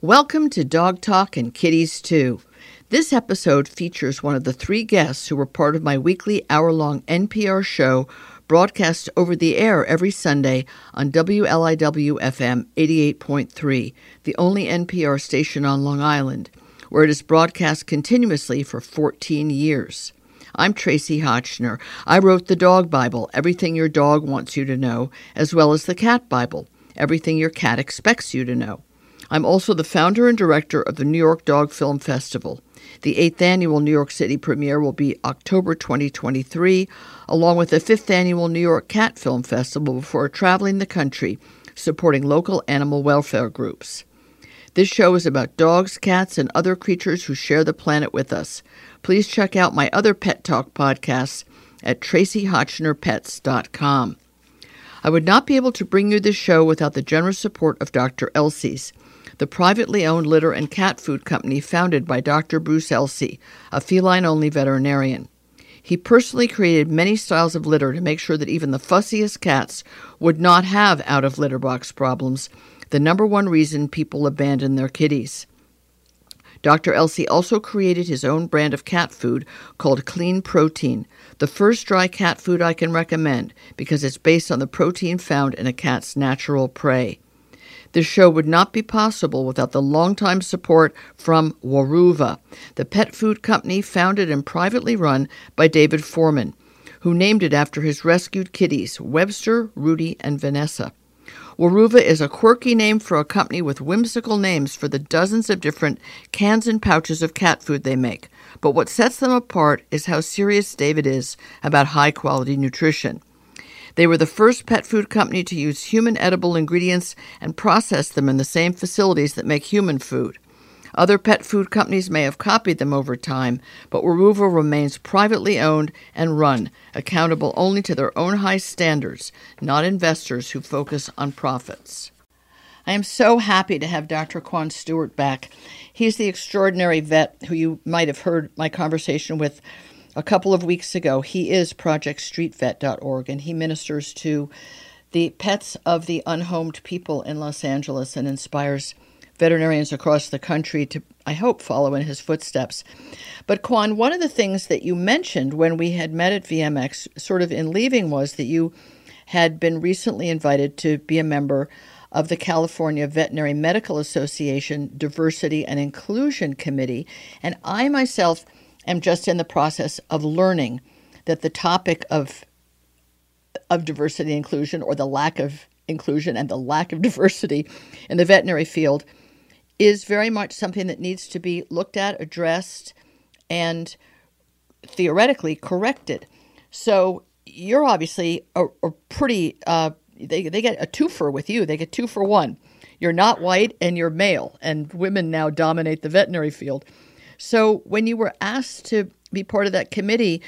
Welcome to Dog Talk and Kitties Too. This episode features one of the three guests who were part of my weekly hour long NPR show broadcast over the air every Sunday on WLIW FM 88.3, the only NPR station on Long Island, where it is broadcast continuously for 14 years. I'm Tracie Hotchner. I wrote the Dog Bible, Everything Your Dog Wants You to Know, as well as the Cat Bible, Everything Your Cat Expects You to Know. I'm also the founder and director of the New York Dog Film Festival. The eighth annual New York City premiere will be October 2023, along with the fifth annual New York Cat Film Festival before traveling the country, supporting local animal welfare groups. This show is about dogs, cats, and other creatures who share the planet with us. Please check out my other Pet Talk podcasts at traciehotchnerpets.com. I would not be able to bring you this show without the generous support of Dr. Elsey's the privately owned litter and cat food company founded by Dr. Bruce Elsey, a feline only veterinarian. He personally created many styles of litter to make sure that even the fussiest cats would not have out of litter box problems, the number one reason people abandon their kitties. Dr. Elsey also created his own brand of cat food called Clean Protein, the first dry cat food I can recommend because it's based on the protein found in a cat's natural prey. This show would not be possible without the longtime support from Weruva, the pet food company founded and privately run by David Forman, who named it after his rescued kitties, Webster, Rudy, and Vanessa. Weruva is a quirky name for a company with whimsical names for the dozens of different cans and pouches of cat food they make. But what sets them apart is how serious David is about high quality nutrition. They were the first pet food company to use human edible ingredients and process them in the same facilities that make human food. Other pet food companies may have copied them over time, but Weruva remains privately owned and run, accountable only to their own high standards, not investors who focus on profits. I am so happy to have Dr. Kwane Stewart back. He's the extraordinary vet who you might have heard my conversation with a couple of weeks ago. He is projectstreetvet.org and he ministers to the pets of the unhomed people in Los Angeles and inspires veterinarians across the country to, I hope, follow in his footsteps. But, Kwane, one of the things that you mentioned when we had met at VMX, sort of in leaving, was that you had been recently invited to be a member of the California Veterinary Medical Association Diversity and Inclusion Committee. And I myself am just in the process of learning that the topic of of diversity inclusion or the lack of inclusion and the lack of diversity in the veterinary field is very much something that needs to be looked at, addressed, and theoretically corrected. So you're obviously a, a pretty uh, they they get a twofer with you. They get two for one. You're not white and you're male, and women now dominate the veterinary field. So when you were asked to be part of that committee,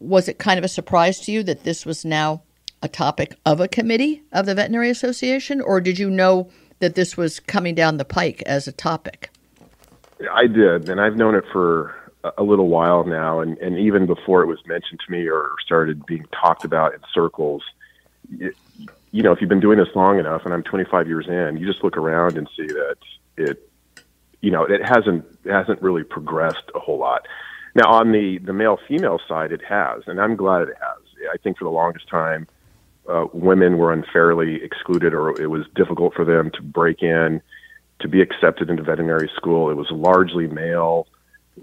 was it kind of a surprise to you that this was now a topic of a committee of the Veterinary Association, or did you know that this was coming down the pike as a topic? I did, and I've known it for a little while now, and, and even before it was mentioned to me or started being talked about in circles, it, you know, if you've been doing this long enough, and I'm 25 years in, you just look around and see that it you know, it hasn't it hasn't really progressed a whole lot. Now, on the the male female side, it has, and I'm glad it has. I think for the longest time, uh, women were unfairly excluded, or it was difficult for them to break in to be accepted into veterinary school. It was largely male,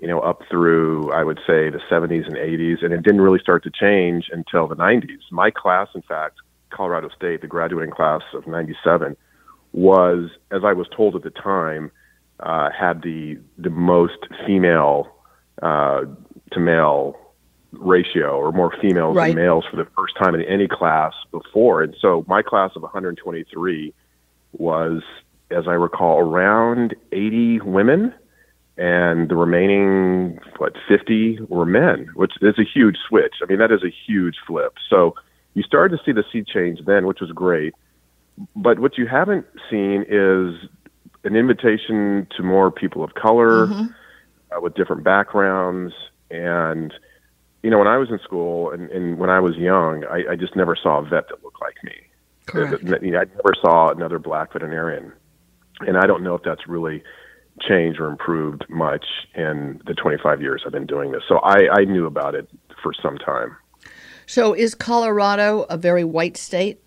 you know, up through I would say the 70s and 80s, and it didn't really start to change until the 90s. My class, in fact, Colorado State, the graduating class of '97, was, as I was told at the time uh, had the the most female uh, to male ratio, or more females right. than males for the first time in any class before. And so my class of 123 was, as I recall, around 80 women, and the remaining what 50 were men, which is a huge switch. I mean, that is a huge flip. So you started to see the sea change then, which was great. But what you haven't seen is an invitation to more people of color mm-hmm. uh, with different backgrounds. And, you know, when I was in school and, and when I was young, I, I just never saw a vet that looked like me. Correct. I never saw another black veterinarian. and I don't know if that's really changed or improved much in the 25 years I've been doing this. So I, I knew about it for some time. So is Colorado a very white state?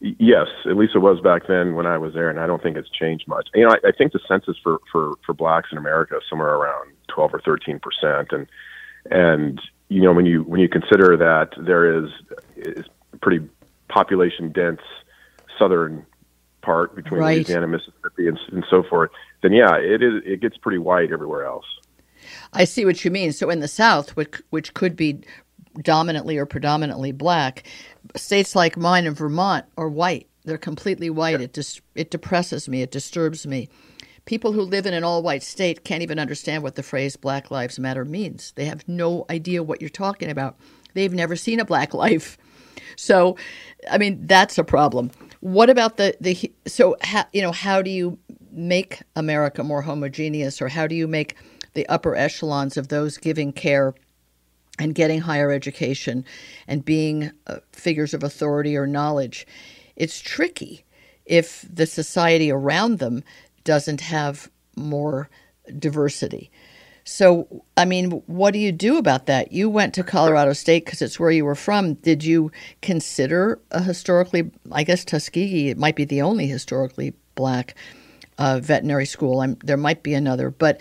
Yes, at least it was back then when I was there, and I don't think it's changed much. You know, I, I think the census for, for, for blacks in America is somewhere around 12 or 13 percent, and and you know when you when you consider that there is is pretty population dense southern part between right. Louisiana, Mississippi, and, and so forth, then yeah, it is. It gets pretty white everywhere else. I see what you mean. So in the South, which which could be dominantly or predominantly black, states like mine in Vermont are white. They're completely white. It just it depresses me. It disturbs me. People who live in an all white state can't even understand what the phrase Black Lives Matter means. They have no idea what you're talking about. They've never seen a black life. So, I mean, that's a problem. What about the the so ha, you know how do you make America more homogeneous, or how do you make the upper echelons of those giving care and getting higher education and being uh, figures of authority or knowledge? It's tricky if the society around them doesn't have more diversity. So, I mean, what do you do about that? You went to Colorado State because it's where you were from. Did you consider a historically, I guess Tuskegee, it might be the only historically black uh, veterinary school. I'm, there might be another, but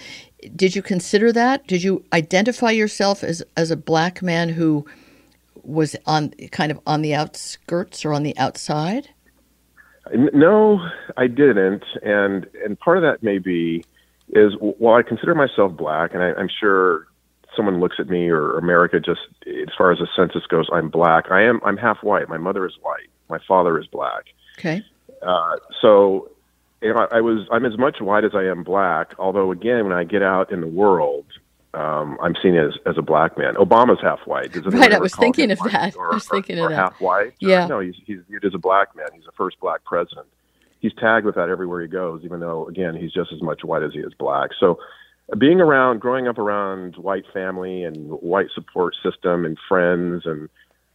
did you consider that? Did you identify yourself as, as a black man who was on kind of on the outskirts or on the outside? No, I didn't, and and part of that may be is while I consider myself black, and I, I'm sure someone looks at me or America just as far as the census goes, I'm black. I am. I'm half white. My mother is white. My father is black. Okay. Uh, so, I, I was. I'm as much white as I am black. Although, again, when I get out in the world, um, I'm seen as as a black man. Obama's half white. right. I was thinking of that. Or, I was thinking or, of or that. Half white. Yeah. Or, no, he's he's viewed as a black man. He's the first black president he's tagged with that everywhere he goes, even though again he's just as much white as he is black. So being around, growing up around white family and white support system and friends, and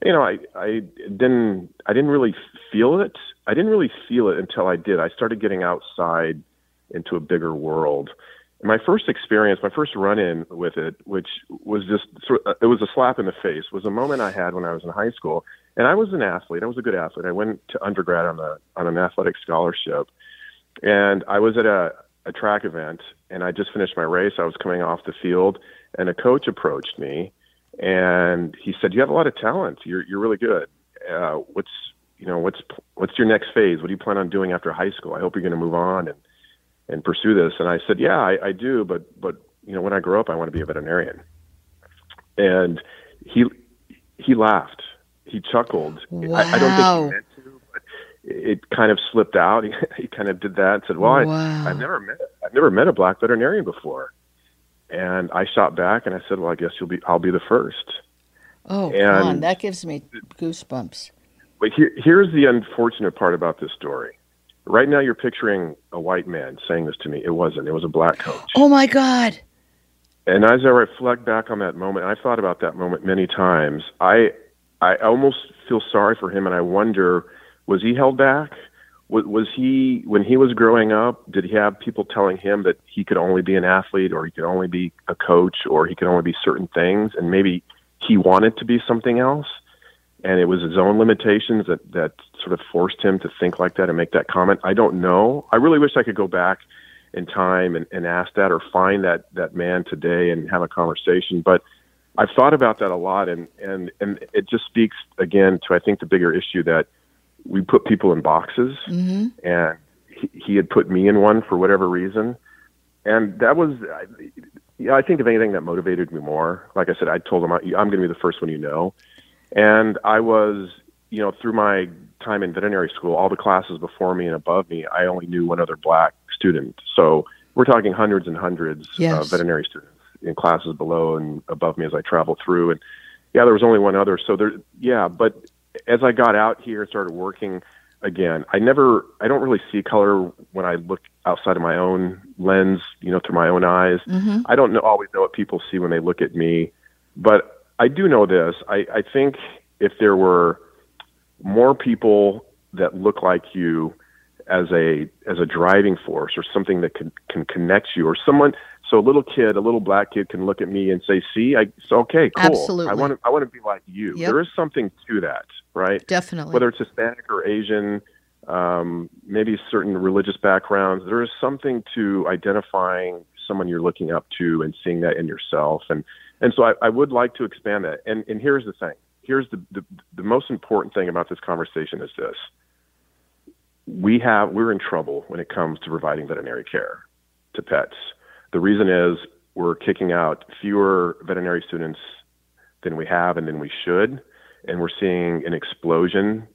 you know, I I didn't I didn't really feel it. I didn't really feel it until I did. I started getting outside into a bigger world. And my first experience, my first run-in with it, which was just it was a slap in the face, was a moment I had when I was in high school and I was an athlete. I was a good athlete. I went to undergrad on a on an athletic scholarship, and I was at a a track event, and I just finished my race. I was coming off the field, and a coach approached me, and he said, "You have a lot of talent. You're you're really good. Uh, what's you know what's what's your next phase? What do you plan on doing after high school? I hope you're going to move on and and pursue this." And I said, "Yeah, I, I do, but but you know when I grow up, I want to be a veterinarian." And he he laughed he chuckled. Wow. I, I, don't think he meant to, but it kind of slipped out. He, he kind of did that and said, "Well, wow. I, I've never met I've never met a black veterinarian before." And I shot back and I said, "Well, I guess you'll be I'll be the first. Oh, and, come on, that gives me goosebumps. But here, here's the unfortunate part about this story. Right now, you're picturing a white man saying this to me. It wasn't. It was a black coach. Oh my God! And as I reflect back on that moment, I thought about that moment many times. I I almost feel sorry for him, and I wonder was he held back? Was, was he when he was growing up? Did he have people telling him that he could only be an athlete, or he could only be a coach, or he could only be certain things, and maybe he wanted to be something else? and it was his own limitations that that sort of forced him to think like that and make that comment. I don't know. I really wish I could go back in time and, and ask that or find that that man today and have a conversation. But I've thought about that a lot, and and and it just speaks again to I think the bigger issue that we put people in boxes, mm-hmm. and he, he had put me in one for whatever reason, and that was. I, Yeah, I think if anything that motivated me more. Like I said, I told him I'm going to be the first one you know, and I was, you know, through my time in veterinary school, all the classes before me and above me, I only knew one other black student. So we're talking hundreds and hundreds yes. of veterinary students in classes below and above me as I traveled through. And yeah, there was only one other. So there, yeah, but as I got out here and started working again, I never, I don't really see color when I look outside of my own lens, you know, through my own eyes. Mm-hmm. I don't know, always know what people see when they look at me, but I do know this. I, I think if there were more people that look like you as a as a driving force or something that can can connect you or someone so a little kid, a little black kid can look at me and say, "See, I so okay, cool. Absolutely. I want to I want to be like you." Yep. There is something to that, right? Definitely. Whether it's Hispanic or Asian, um, maybe certain religious backgrounds, there is something to identifying someone you're looking up to and seeing that in yourself. And and so I, I would like to expand that. And and here's the thing. Here's the, the the most important thing about this conversation is this. We have we're in trouble when it comes to providing veterinary care to pets. The reason is we're kicking out fewer veterinary students than we have and than we should, and we're seeing an explosion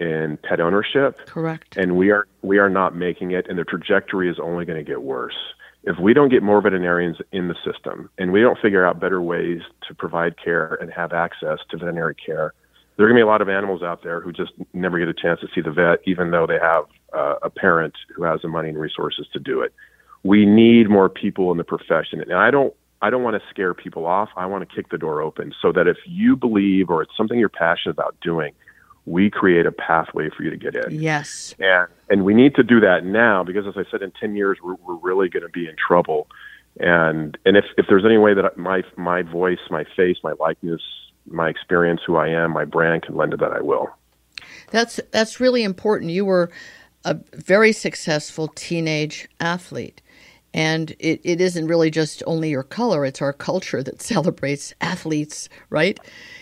in pet ownership. Correct. And we are we are not making it, and the trajectory is only going to get worse. If we don't get more veterinarians in the system, and we don't figure out better ways to provide care and have access to veterinary care, there are going to be a lot of animals out there who just never get a chance to see the vet, even though they have uh, a parent who has the money and resources to do it. We need more people in the profession, and I don't. I don't want to scare people off. I want to kick the door open so that if you believe or it's something you're passionate about doing, we create a pathway for you to get in. Yes. And and we need to do that now because, as I said, in ten years we're, we're really going to be in trouble. And and if if there's any way that my my voice, my face, my likeness, my experience, who I am, my brand can lend to that, I will. That's that's really important. You were a very successful teenage athlete. And it, it isn't really just only your color, it's our culture that celebrates athletes, right?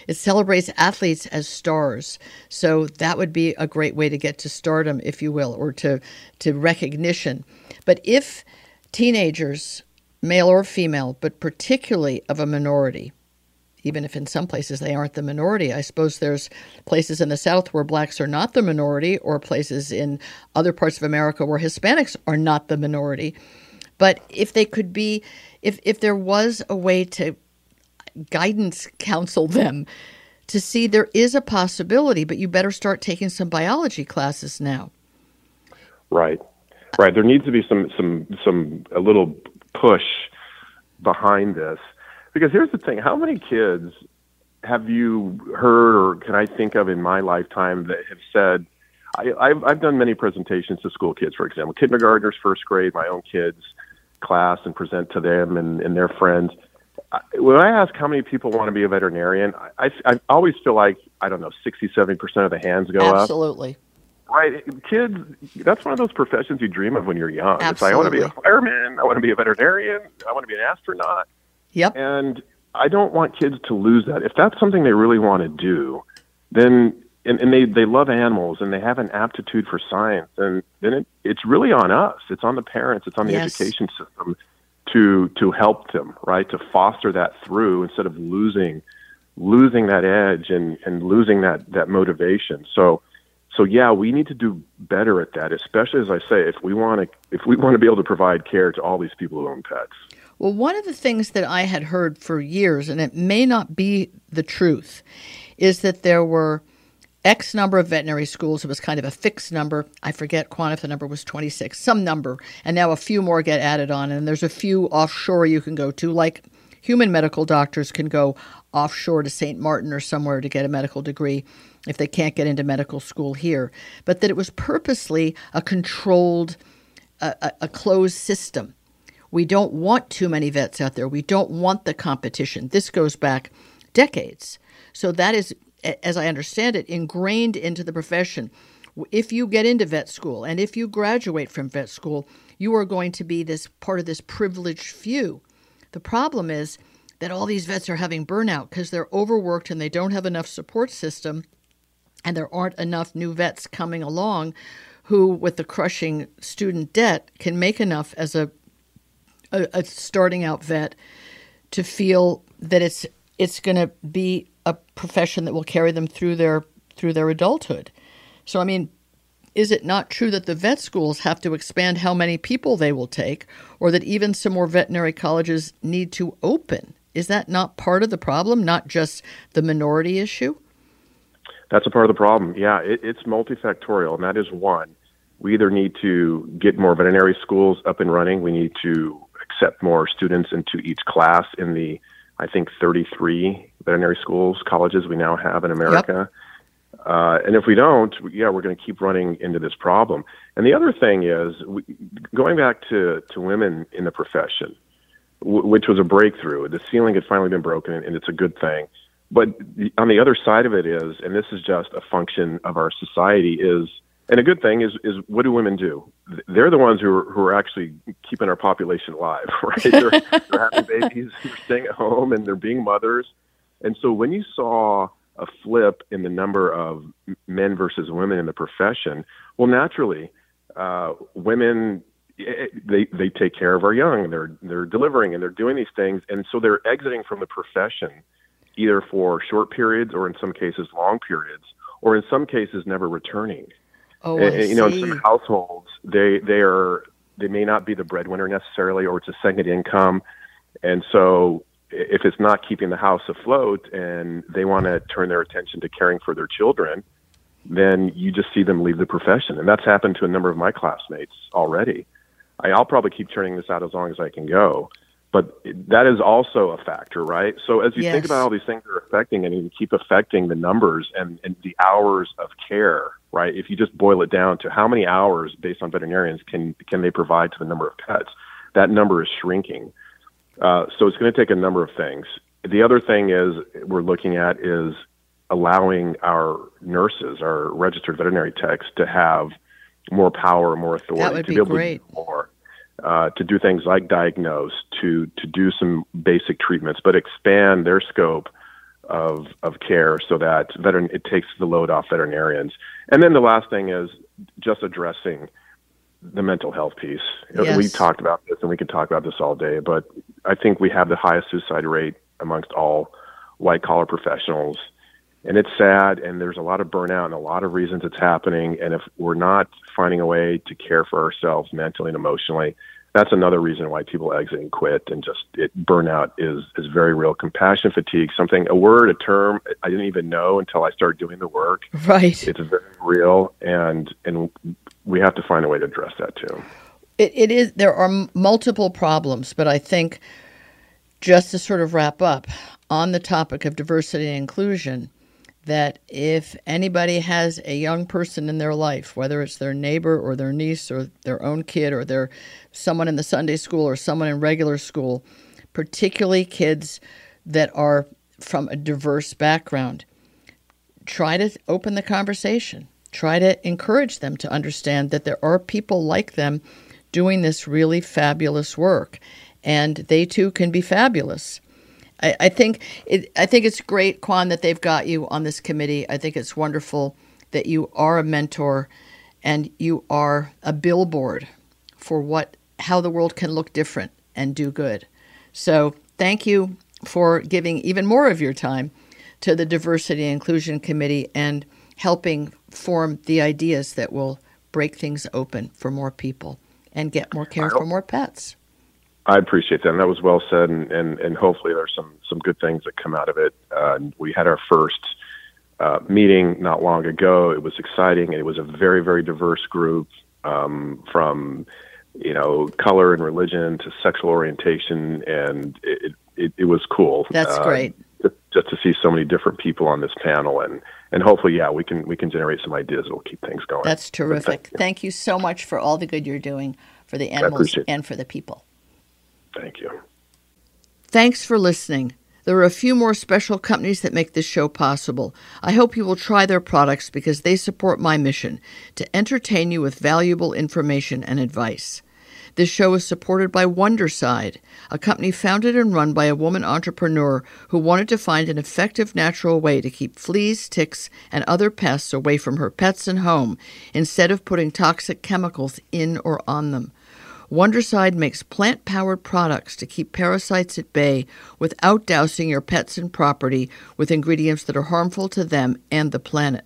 It celebrates athletes as stars. So that would be a great way to get to stardom, if you will, or to, to recognition. But if teenagers, male or female, but particularly of a minority, even if in some places they aren't the minority. I suppose there's places in the South where blacks are not the minority, or places in other parts of America where Hispanics are not the minority. But if they could be, if, if there was a way to guidance counsel them to see there is a possibility, but you better start taking some biology classes now. Right, right. There needs to be some some some a little push behind this because here's the thing: how many kids have you heard, or can I think of in my lifetime that have said? I, I've, I've done many presentations to school kids, for example, kindergartners, first grade, my own kids class, and present to them and, and their friends. When I ask how many people want to be a veterinarian, I, I, I always feel like, I don't know, 60, 70% of the hands go Absolutely. up. Absolutely. Right. Kids, that's one of those professions you dream of when you're young. Absolutely. It's like, I want to be a fireman. I want to be a veterinarian. I want to be an astronaut. Yep. And I don't want kids to lose that. If that's something they really want to do, then and, and they they love animals and they have an aptitude for science, and then it, it's really on us. It's on the parents. It's on the Yes. education system to to help them right to foster that through instead of losing losing that edge and and losing that that motivation. So so yeah, we need to do better at that, especially as I say, if we want to if we want to be able to provide care to all these people who own pets. Well, one of the things that I had heard for years, and it may not be the truth, is that there were X number of veterinary schools. It was kind of a fixed number. I forget, Kwane, if the number was 26, some number. And now a few more get added on. And there's a few offshore you can go to, like human medical doctors can go offshore to St. Martin or somewhere to get a medical degree if they can't get into medical school here. But that it was purposely a controlled, a, a, closed system. We don't want too many vets out there. We don't want the competition. This goes back decades. So that is, as I understand it, ingrained into the profession. If you get into vet school and if you graduate from vet school, you are going to be this part of this privileged few. The problem is that all these vets are having burnout because they're overworked and they don't have enough support system and there aren't enough new vets coming along who with the crushing student debt can make enough as a a, a starting out vet to feel that it's it's going to be a profession that will carry them through their through their adulthood. So I mean, is it not true that the vet schools have to expand how many people they will take or that even some more veterinary colleges need to open? Is that not part of the problem, not just the minority issue? That's a part of the problem. Yeah, it, it's multifactorial, and that is one. We either need to get more veterinary schools up and running. We need to accept more students into each class in the, I think, 33 veterinary schools, colleges we now have in America. Uh, and if we don't, yeah, we're going to keep running into this problem. And the other thing is, we, going back to, to women in the profession, w- which was a breakthrough. The ceiling had finally been broken, and it's a good thing. But the, on the other side of it is, and this is just a function of our society, is and a good thing is is what do women do? They're the ones who are, who are actually keeping our population alive, right? They're, they're having babies, they're staying at home, and they're being mothers. And so when you saw a flip in the number of men versus women in the profession, well, naturally, uh, women eh, eh, they they take care of our young. They're they're delivering and they're doing these things, and so they're exiting from the profession either for short periods or in some cases long periods, or in some cases never returning. Oh, and, I eh, you know, in some households, they they are they may not be the breadwinner necessarily, or it's a second income, and so if it's not keeping the house afloat, and they want to turn their attention to caring for their children, then you just see them leave the profession, and that's happened to a number of my classmates already. I, I'll probably keep turning this out as long as I can go. But that is also a factor, right? So as you Yes. think about all these things that are affecting and you keep affecting the numbers and, and the hours of care, right? If you just boil it down to how many hours based on veterinarians can can they provide to the number of pets, that number is shrinking. Uh, so it's going to take a number of things. The other thing is we're looking at is allowing our nurses, our registered veterinary techs, to have more power, more authority That would to be able great. to do more, uh, to do things like diagnose, to to do some basic treatments, but expand their scope of of care so that veteran it takes the load off veterinarians. And then the last thing is just addressing the mental health piece. Yes. We talked about this, and we could talk about this all day, but I think we have the highest suicide rate amongst all white collar professionals. And it's sad, and there's a lot of burnout and a lot of reasons it's happening. And if we're not finding a way to care for ourselves mentally and emotionally, that's another reason why people exit and quit. And just it, burnout is is very real. Compassion fatigue, something a word, a term I didn't even know until I started doing the work. Right. It's very real, and and we have to find a way to address that too. It, it is. There are m- multiple problems, but I think just to sort of wrap up on the topic of diversity and inclusion, that if anybody has a young person in their life, whether it's their neighbor or their niece or their own kid or their someone in the Sunday school or someone in regular school, particularly kids that are from a diverse background, try to open the conversation. Try to encourage them to understand that there are people like them doing this really fabulous work, and they too can be fabulous. I, I think it, I think it's great, Kwane, that they've got you on this committee. I think it's wonderful that you are a mentor and you are a billboard for what how the world can look different and do good. So thank you for giving even more of your time to the Diversity and Inclusion Committee and helping form the ideas that will break things open for more people and get more care for more pets. I appreciate that. And that was well said, and, and, and hopefully there's some, some good things that come out of it. Uh, we had our first uh, meeting not long ago. It was exciting, it was a very, very diverse group um, from, you know, color and religion to sexual orientation, and it, it, it was cool. That's Uh, great. Just, to see so many different people on this panel, and, and hopefully, yeah, we can we can generate some ideas that will keep things going. That's terrific. Thank you. Thank you so much for all the good you're doing for the animals and for the people. Thank you. Thanks for listening. There are a few more special companies that make this show possible. I hope you will try their products because they support my mission to entertain you with valuable information and advice. This show is supported by Wondercide, a company founded and run by a woman entrepreneur who wanted to find an effective natural way to keep fleas, ticks, and other pests away from her pets and home instead of putting toxic chemicals in or on them. Wondercide makes plant powered products to keep parasites at bay without dousing your pets and property with ingredients that are harmful to them and the planet.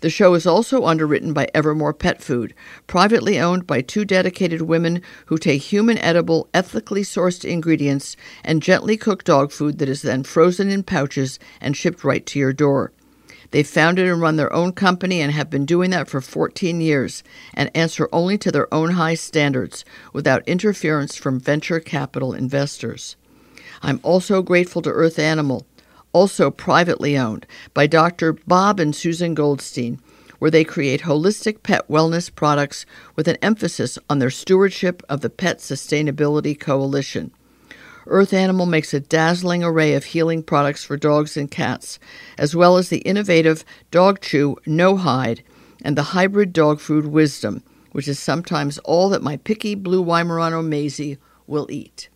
The show is also underwritten by Evermore Pet Food, privately owned by two dedicated women who take human edible, ethically sourced ingredients and gently cook dog food that is then frozen in pouches and shipped right to your door. They founded and run their own company and have been doing that for 14 years and answer only to their own high standards without interference from venture capital investors. I'm also grateful to Earth Animal, also privately owned by Dr. Bob and Susan Goldstein, where they create holistic pet wellness products with an emphasis on their stewardship of the Pet Sustainability Coalition. Earth Animal makes a dazzling array of healing products for dogs and cats, as well as the innovative Dog Chew No Hide and the hybrid dog food Wisdom, which is sometimes all that my picky blue Weimaraner Maisie will eat.